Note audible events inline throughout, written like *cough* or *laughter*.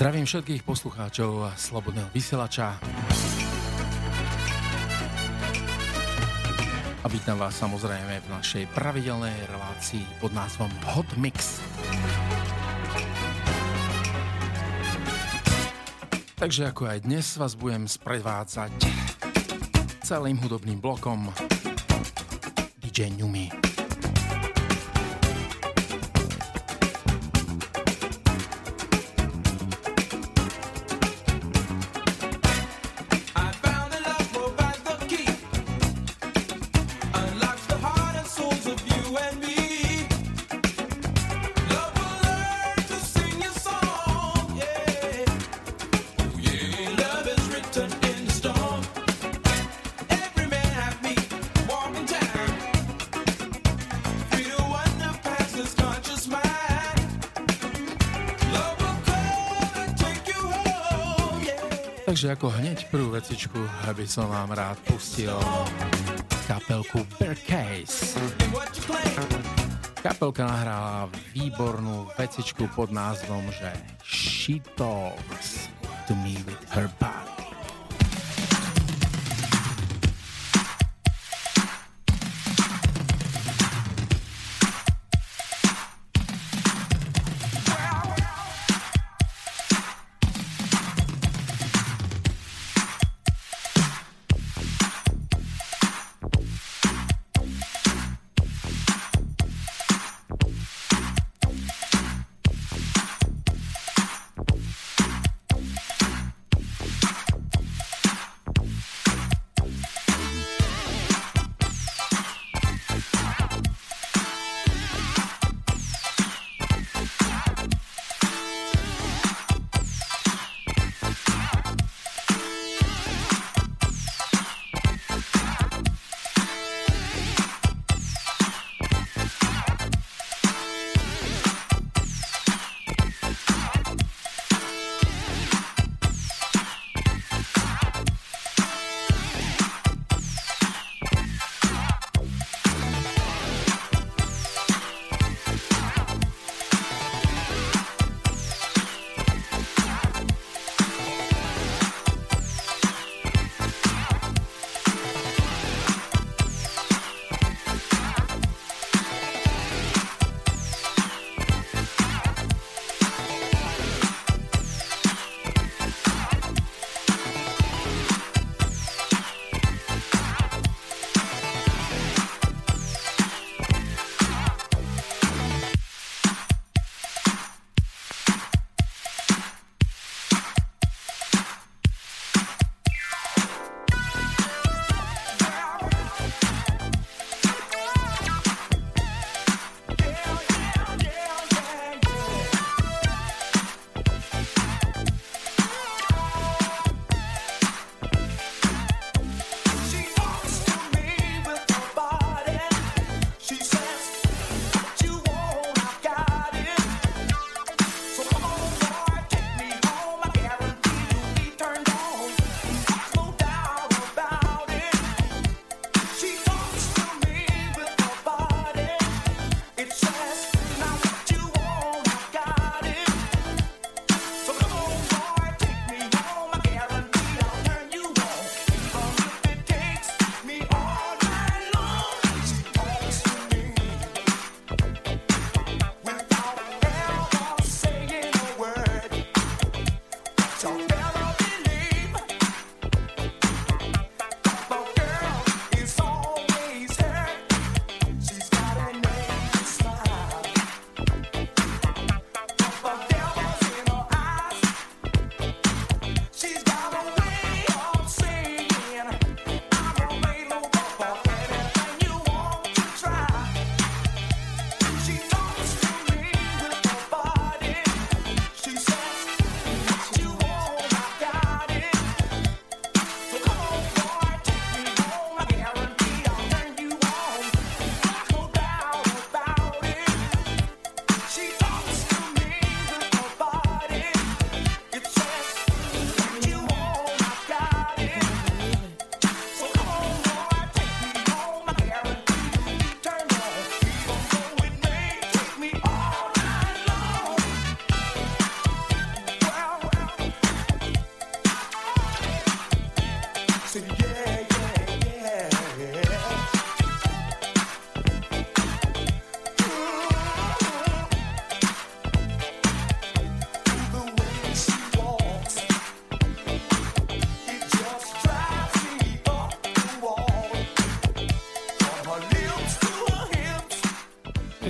Zdravím všetkých poslucháčov Slobodného vysielača. A vítam vás samozrejme v našej pravidelnej relácii pod názvom Hot Mix. Takže ako aj dnes vás budem sprevádzať celým hudobným blokom DJ Numi. Vecičku, aby som vám rád pustil kapelku Case. Kapelka nahrála výbornú vecičku pod názvom, že She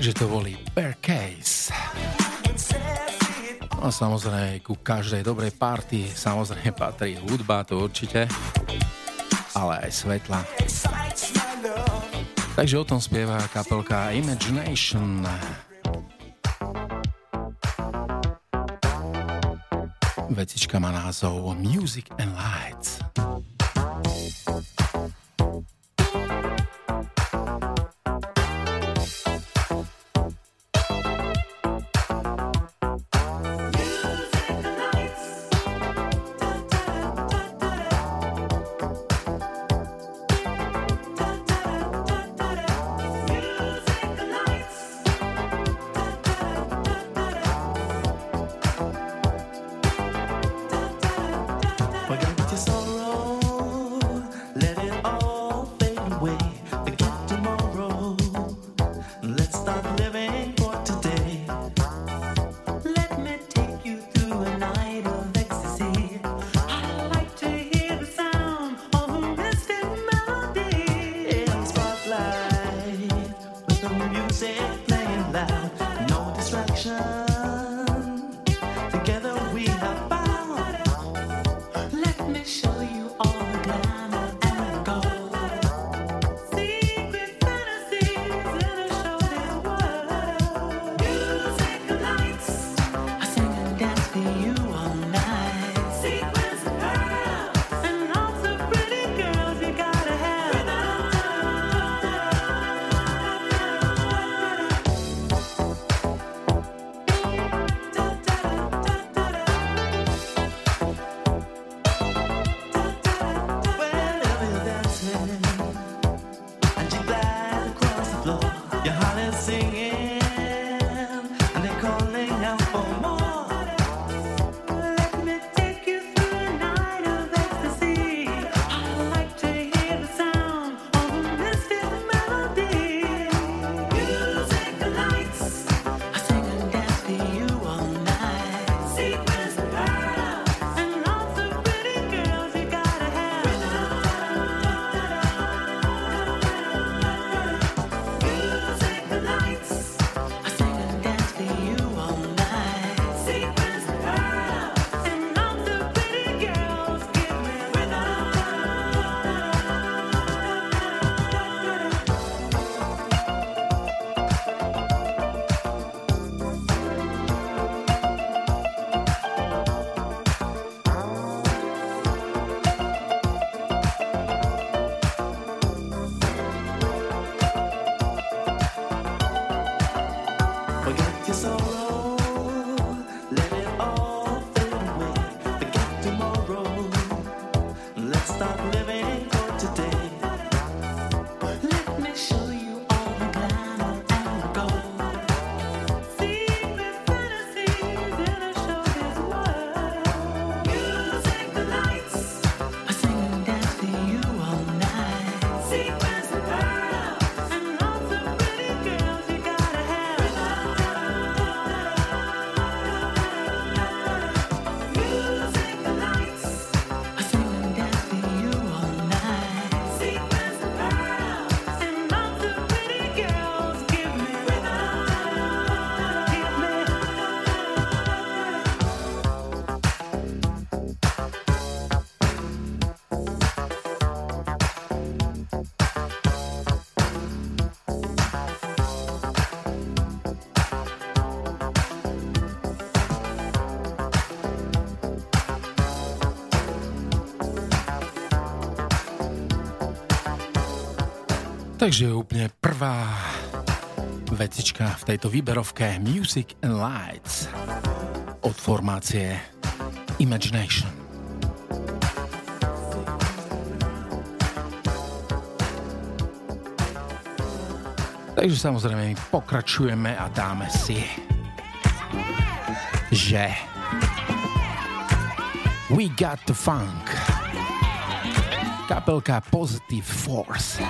Takže to boli Bear Case. No a samozrejme, ku každej dobrej party samozrejme patrí hudba, to určite, ale aj svetla. Takže o tom spieva kapelka Imagination. Vecička má názov Music and Lights. Takže úplne prvá vecička v tejto výberovke Music and Lights od formácie Imagination. Takže samozrejme pokračujeme a dáme si, že We Got the Funk kapelka Positive Force.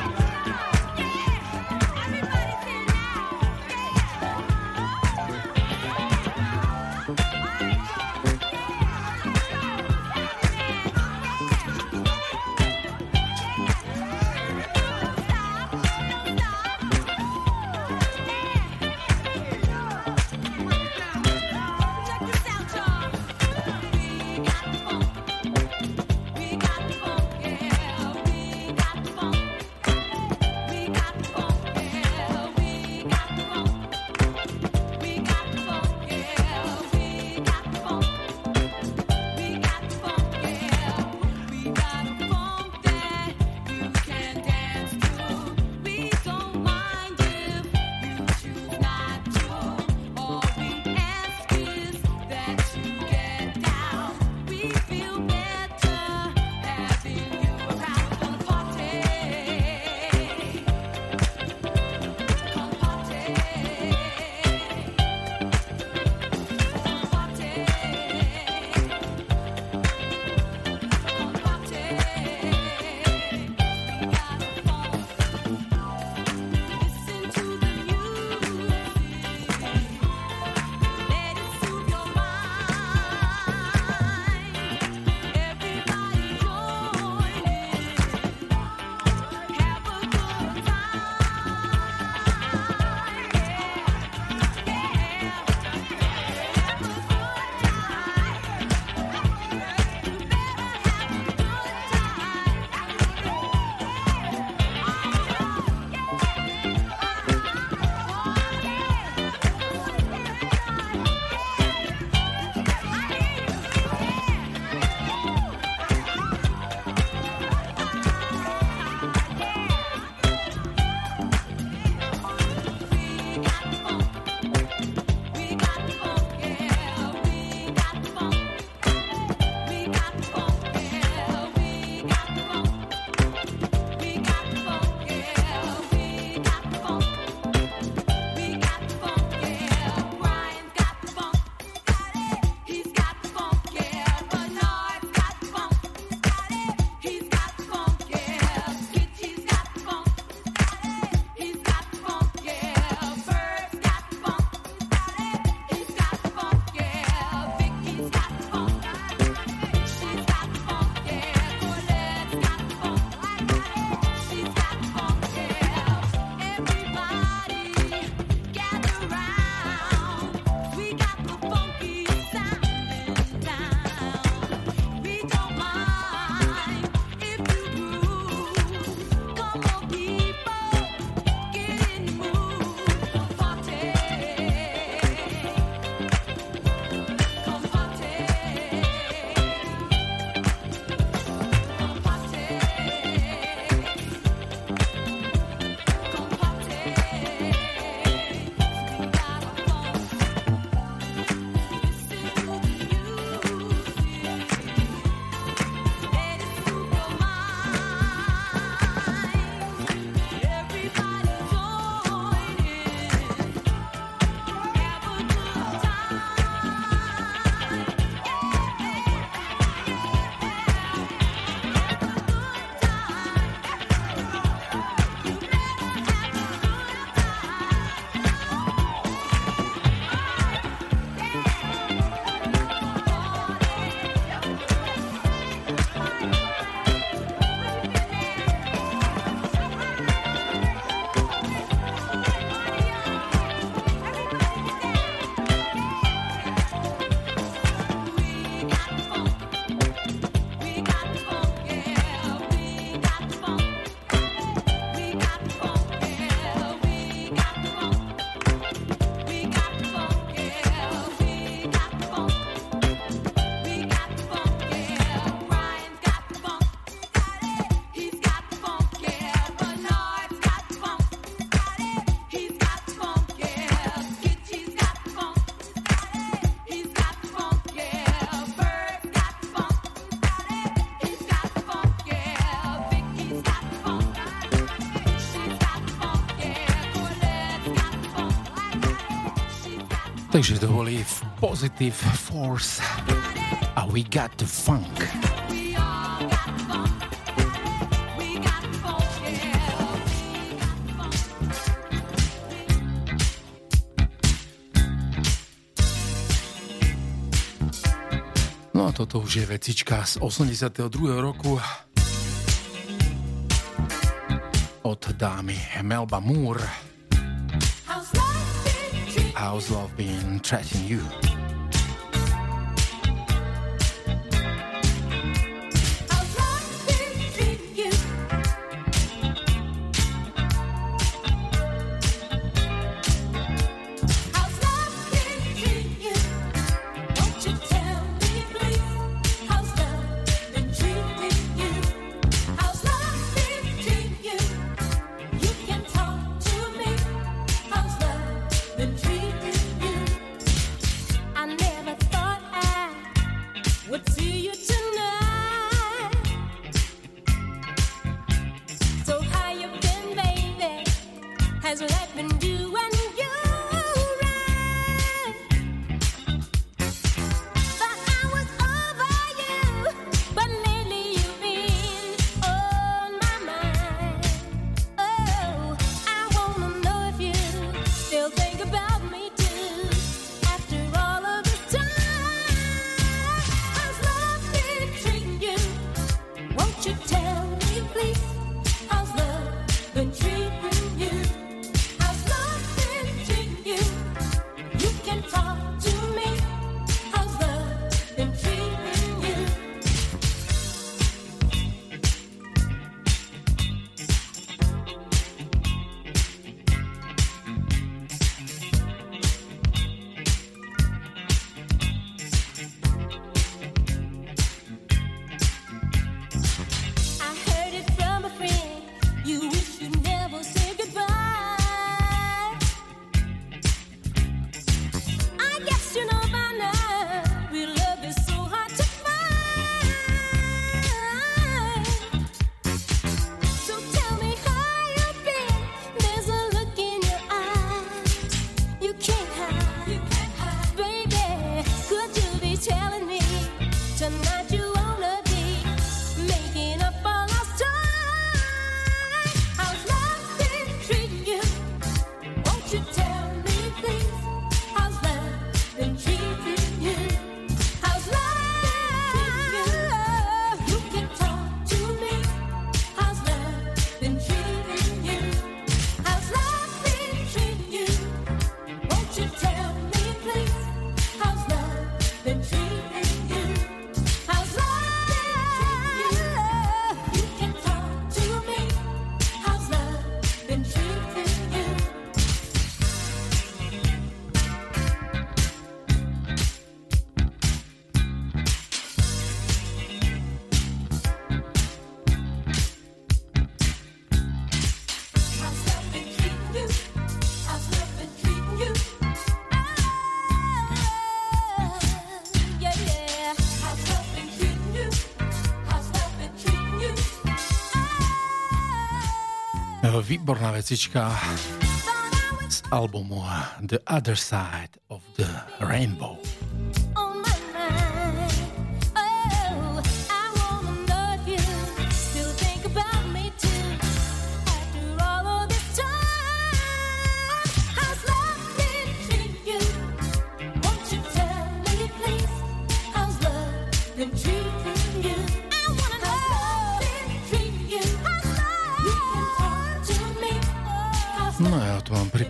Takže to boli Positive Force a We Got the Funk. No a toto už je vecička z 82. roku od dámy Melba Moore. How's love been treating you? Výborná vecička z albumu The Other Side of the Rainbow.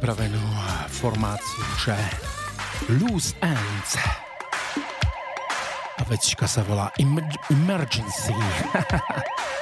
Pripravenú formáciu, že Loose Ends. A vecička sa volá Emergency. *laughs*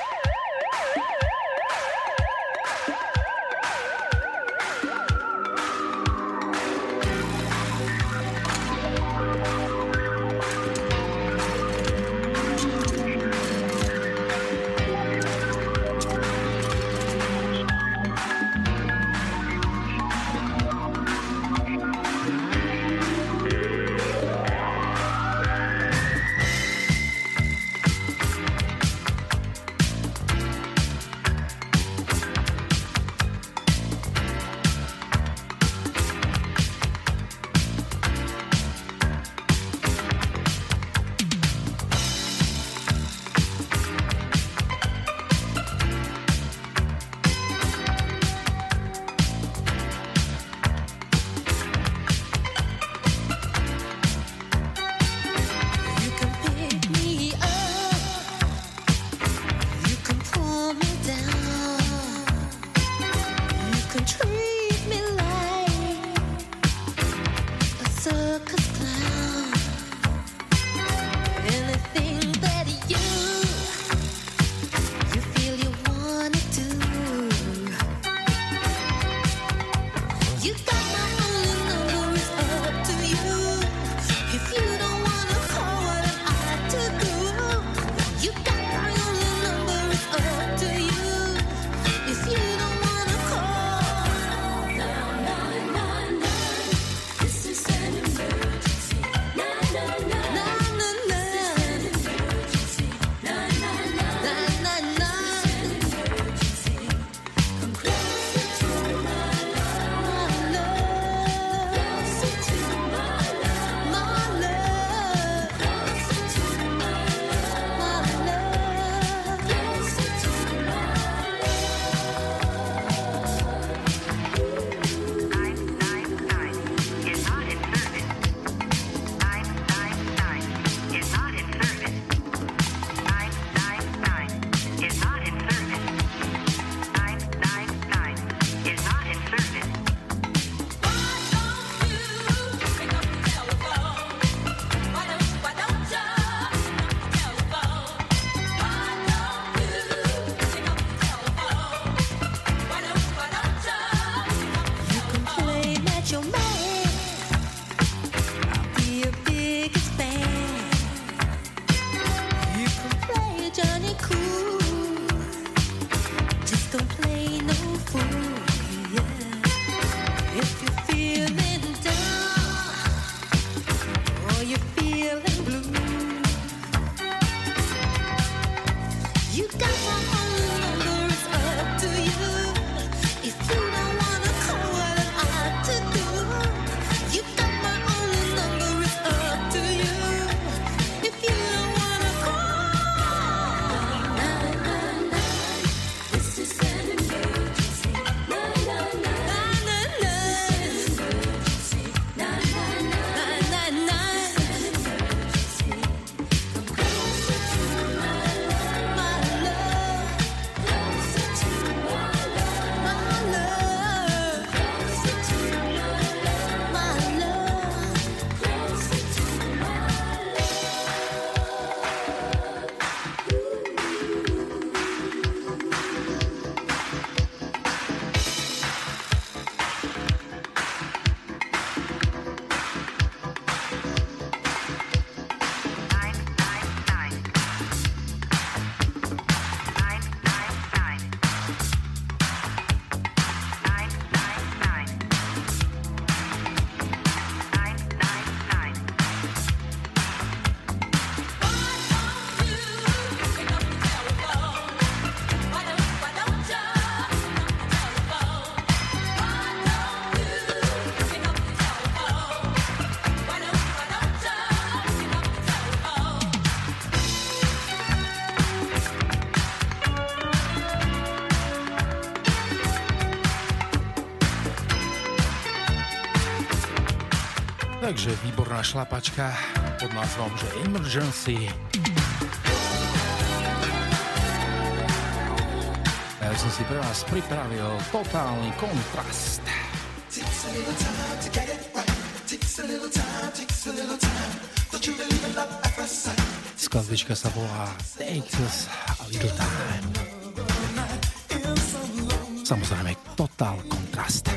Takže výborná šlapačka pod názvom, že Emergency. Ja som si pre vás pripravil totálny kontrast. Skladbička sa volá Takes a little time. Samozrejme, totál kontrast.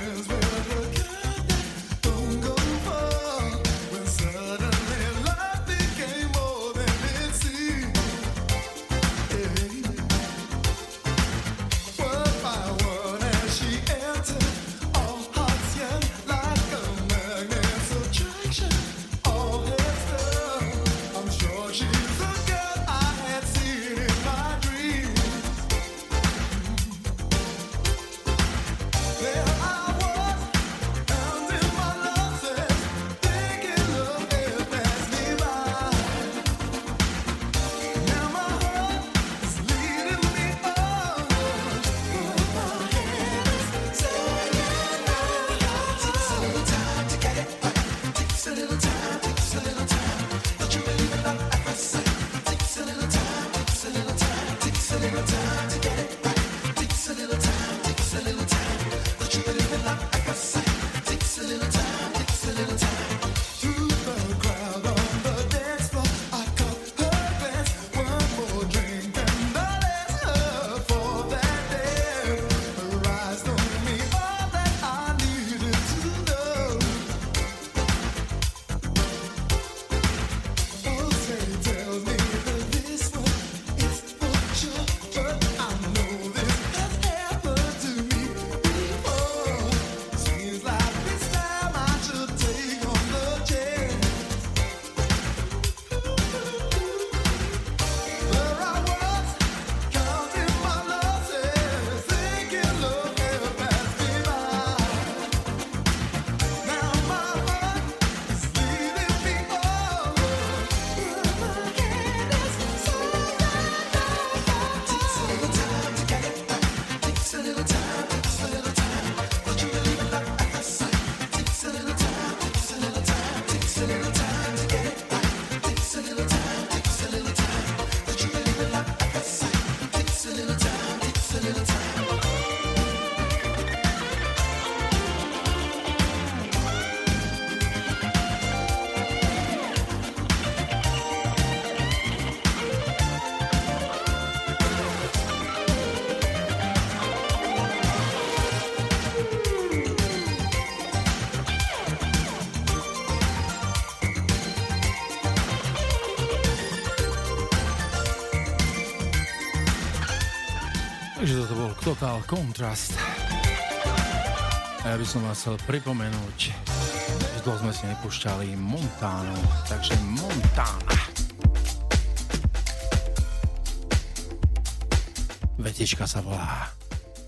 Total Contrast. A ja by som vás chcel pripomenúť, že dlho sme si nepúšťali Montánu, takže Montána. Vetička sa volá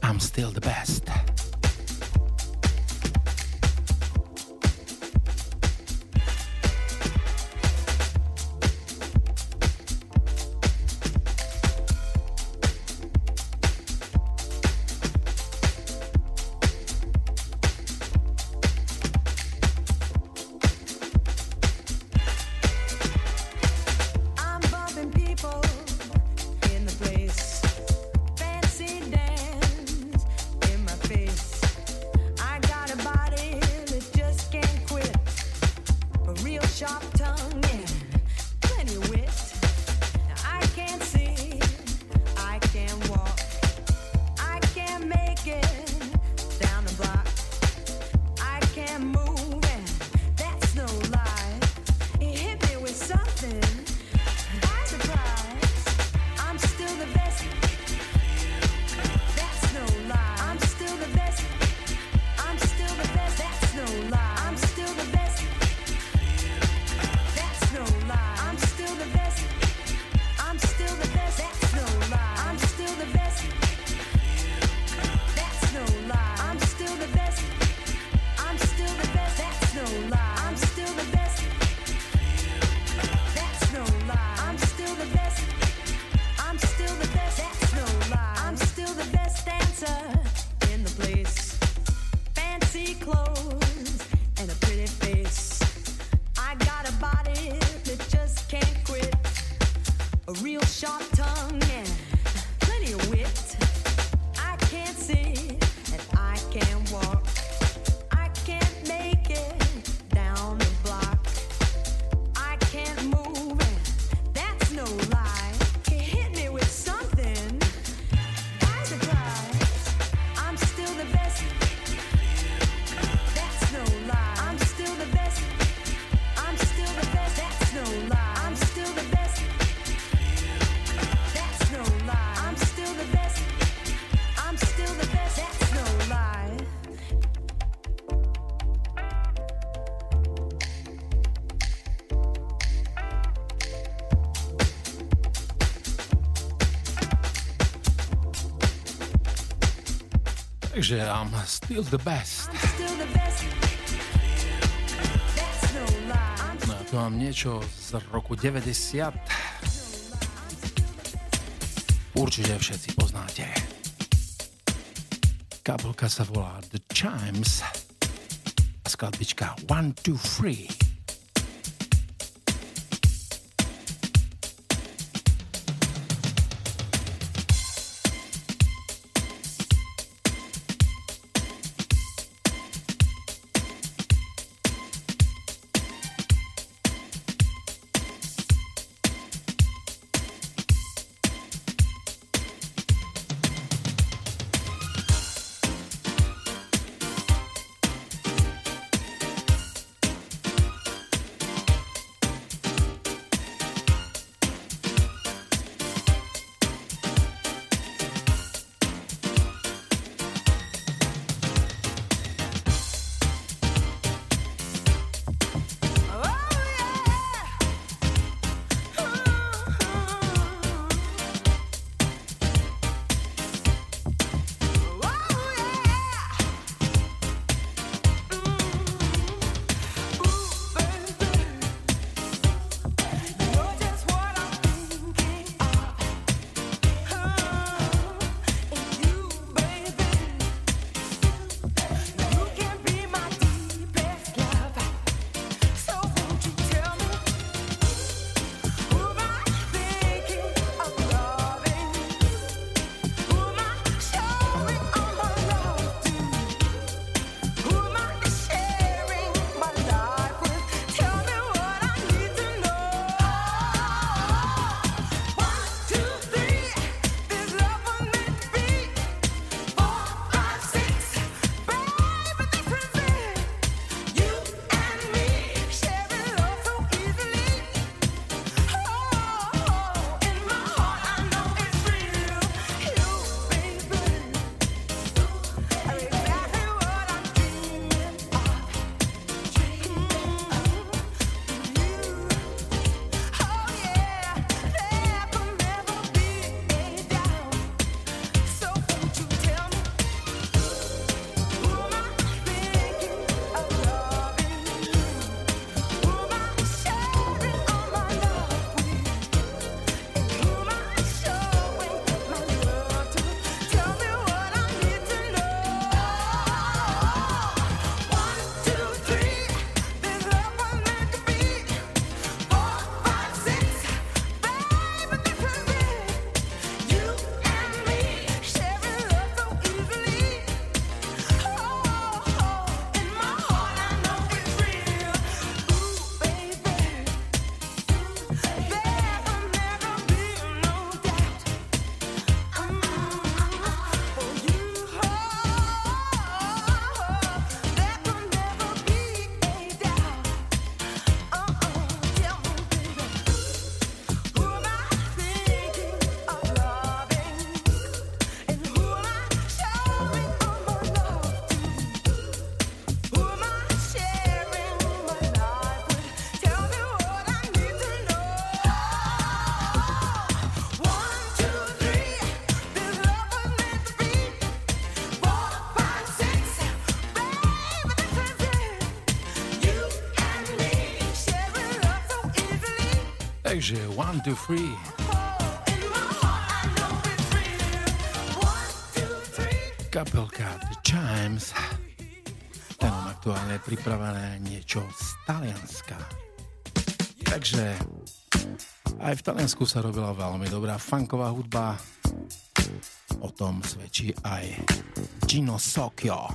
I'm still the best. Takže I'm still the best. No ja tu mám niečo z roku 90. Určite všetci poznáte. Kabelka sa volá The Chimes a skladbička 1, 2, 3. Takže one, two, three. Kapelka The Chimes. Tam mám aktuálne pripravené niečo z Talianska. Takže aj v Taliansku sa robila veľmi dobrá funková hudba. O tom svedčí aj Gino Sokio.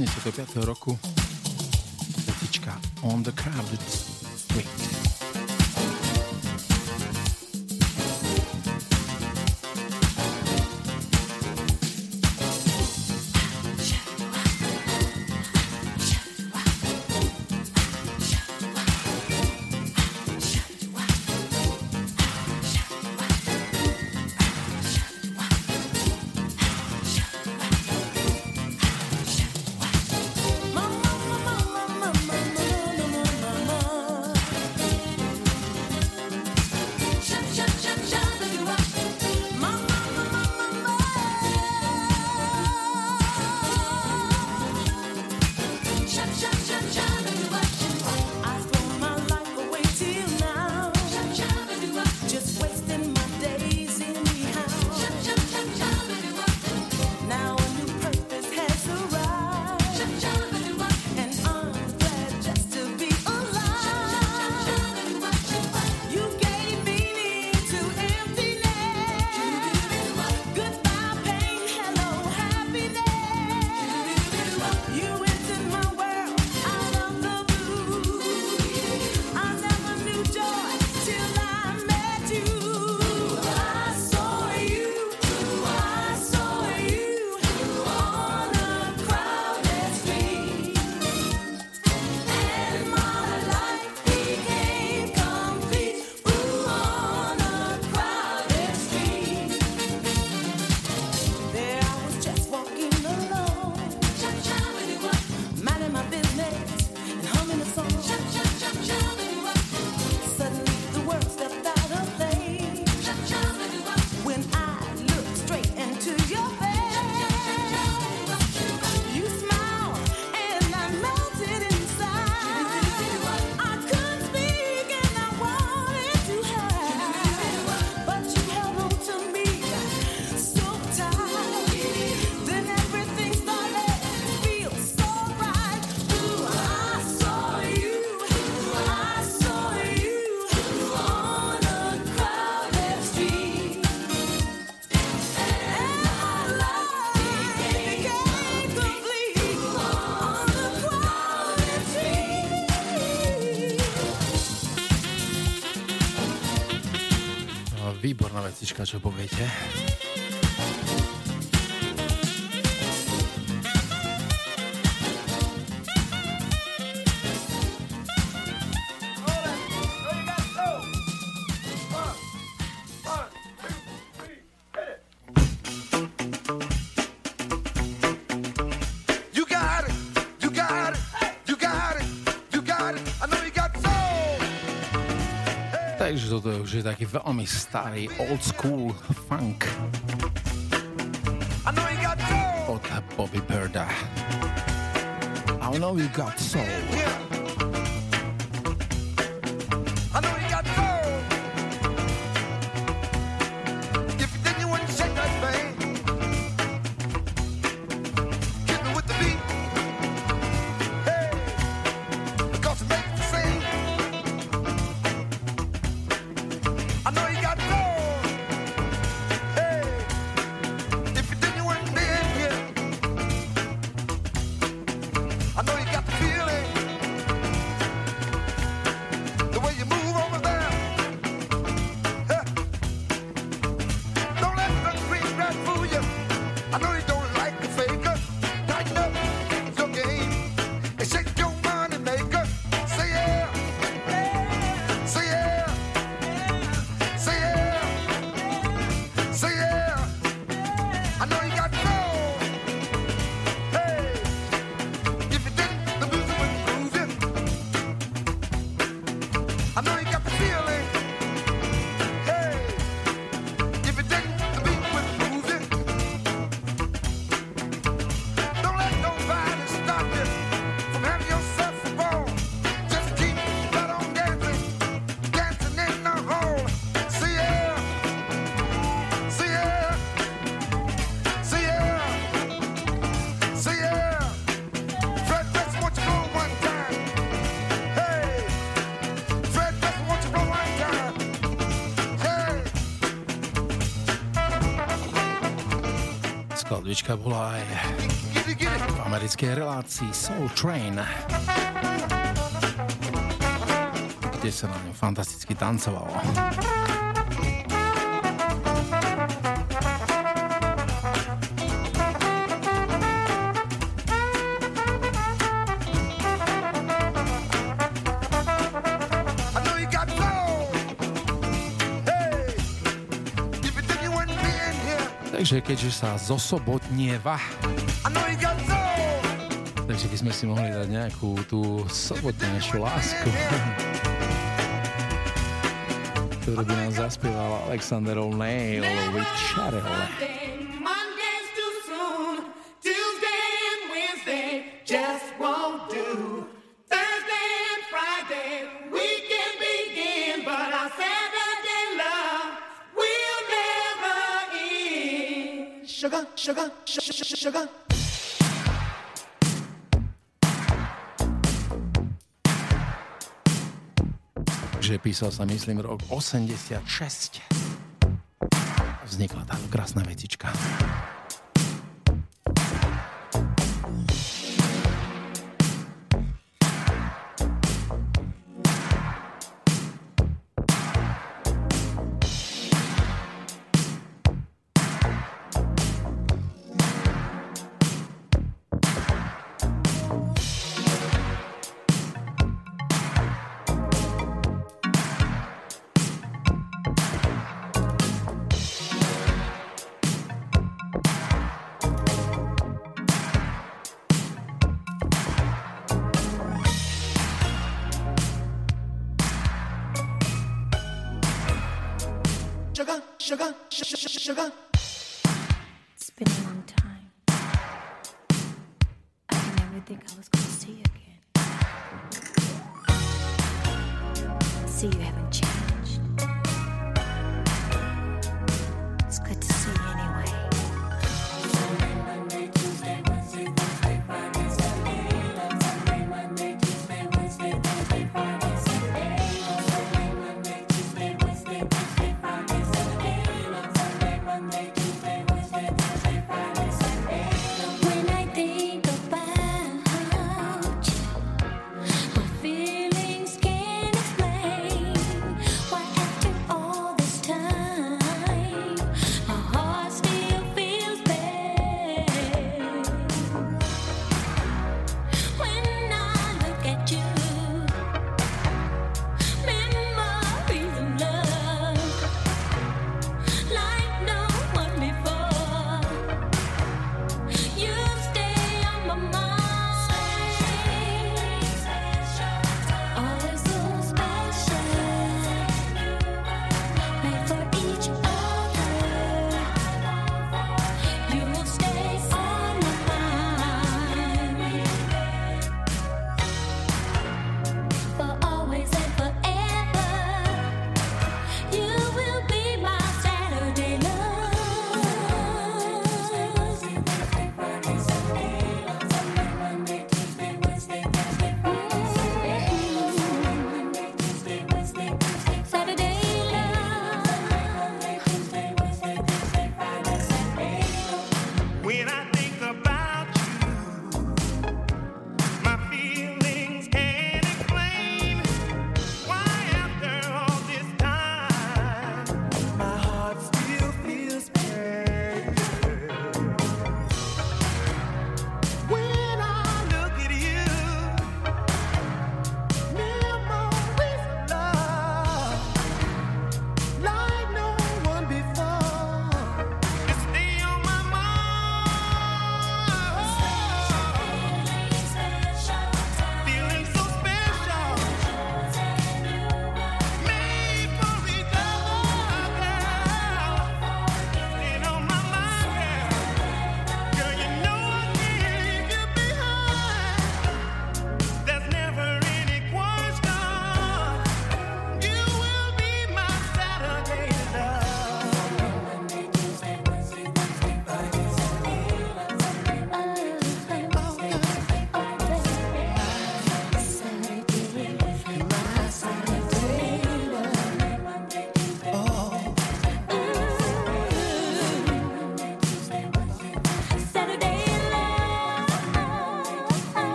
85. roku. Petička On the Crowded. shut, shut, shut. Pesnička, čo poviete? Veľmi starý old school funk od Bobby Birda. I know you got soul. Skladbička bola aj v americkej relácii Soul Train. kde sa na ňom fantasticky tancovalo. Takže keďže sa zosobotnieva, takže by sme si mohli dať nejakú tú sobotnejšiu lásku, *laughs* ktorú by nám zaspieval Alexander O'Neill with písal sa, myslím, rok 86. Vznikla táto krásna vecička.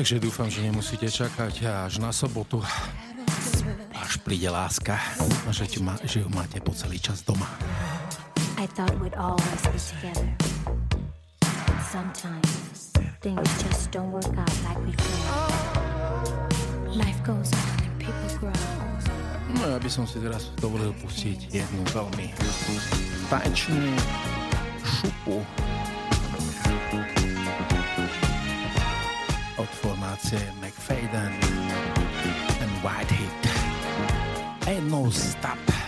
Takže dúfam, že nemusíte čakať až na sobotu, až príde láska a že, ma, že ju máte po celý čas doma. I thought we'd always be together. But sometimes things just don't work out like we planned. Life goes on and people grow. No ja by som si teraz dovolil pustiť jednu veľmi tanečnú šupu formație McFadden and Whitehead. Ain't no stop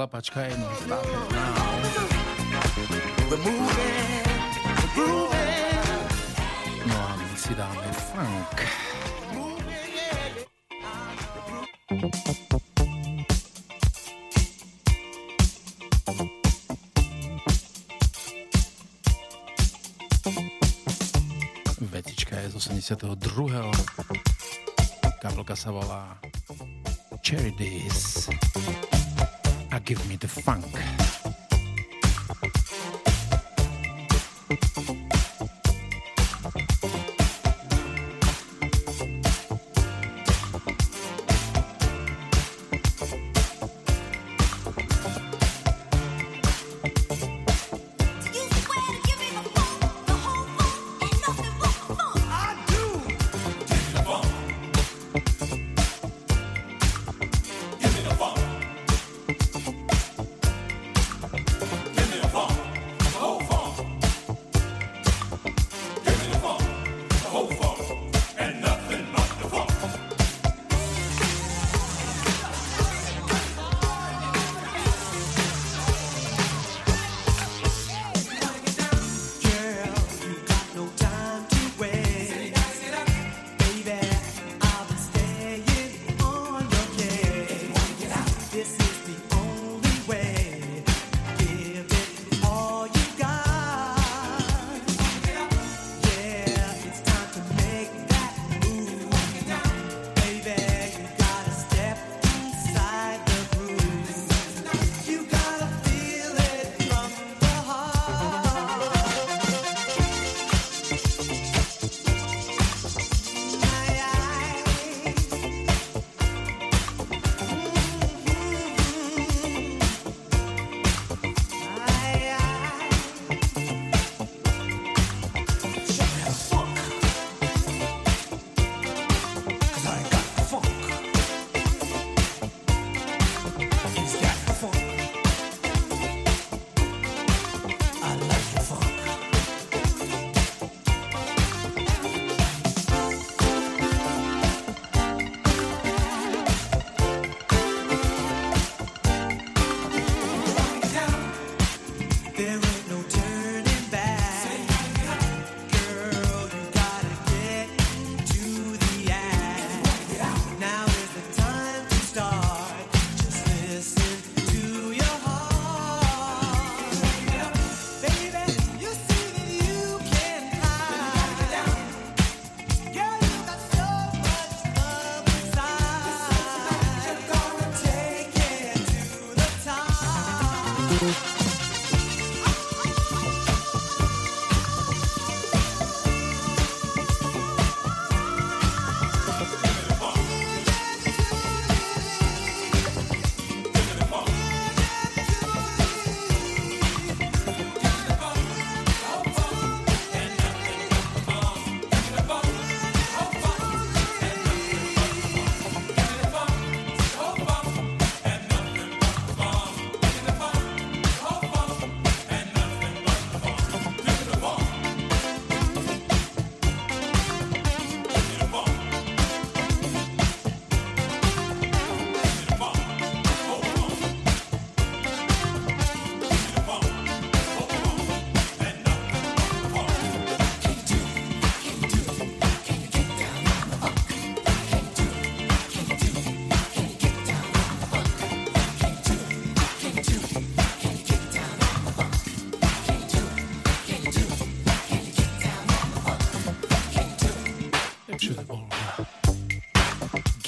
šlapačka je non-stop No a my si dáme funk. Vetička je z 82. Kapelka sa volá Cherry Days. Give Me the Funk. Give me the funk.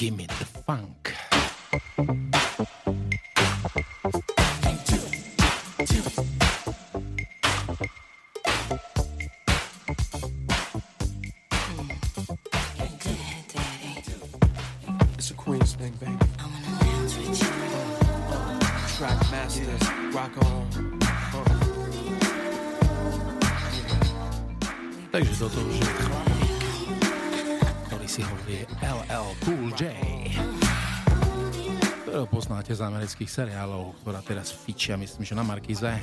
Give me the funk. J. poznáte z amerických seriálov, ktorá teraz fičia, myslím, že na Markize.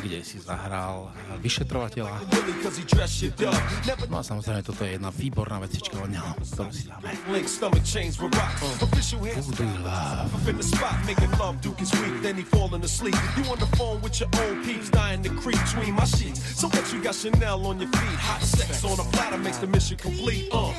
Kde si zahral vyšetrovateľa. No a samozrejme, toto je jedna výborná vecička od neho, ktorú si dáme. Voodoo Love. So what you got Chanel on your feet, hot sex on a platter makes the mission complete. Uh.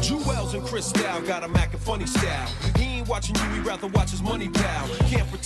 Jewels and Cristal got a Mac and funny style. He ain't watching you, he rather watch his money pal.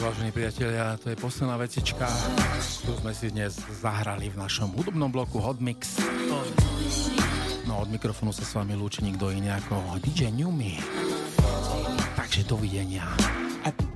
Vážení priatelia, to je posledná vecička, ktorú sme si dnes zahrali v našom hudobnom bloku Hot Mix. No od mikrofónu sa s vami lúči nikto iný ako DJ Newmy. Takže dovidenia.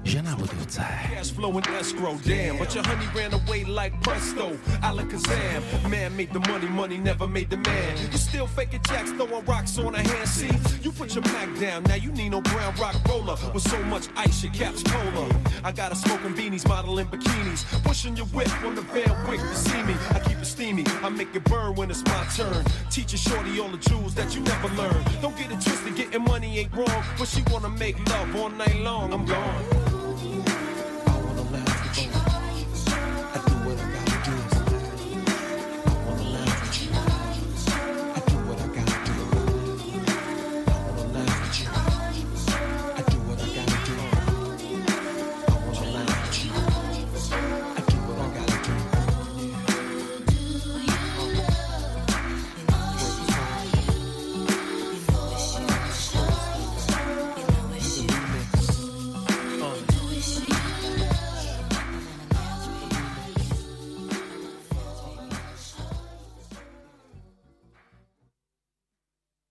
Žena budúce. Cash flowing escrow, damn. But your honey ran away like presto. Alakazam. Man made the money, money never made the man. You still faking jacks, throwing rocks on a hand. See, you put your Mac down. Now you need no brown rock roller. With so much ice, your cap's cola. I got a smoking beanies, modeling bikinis. Pushing your whip on the van quick to see me. I keep it steamy. I make it burn when it's my turn. Teach a shorty all the jewels that you never learned. Don't get it twisted, getting money ain't wrong. But she wanna make love all night long. I'm gone.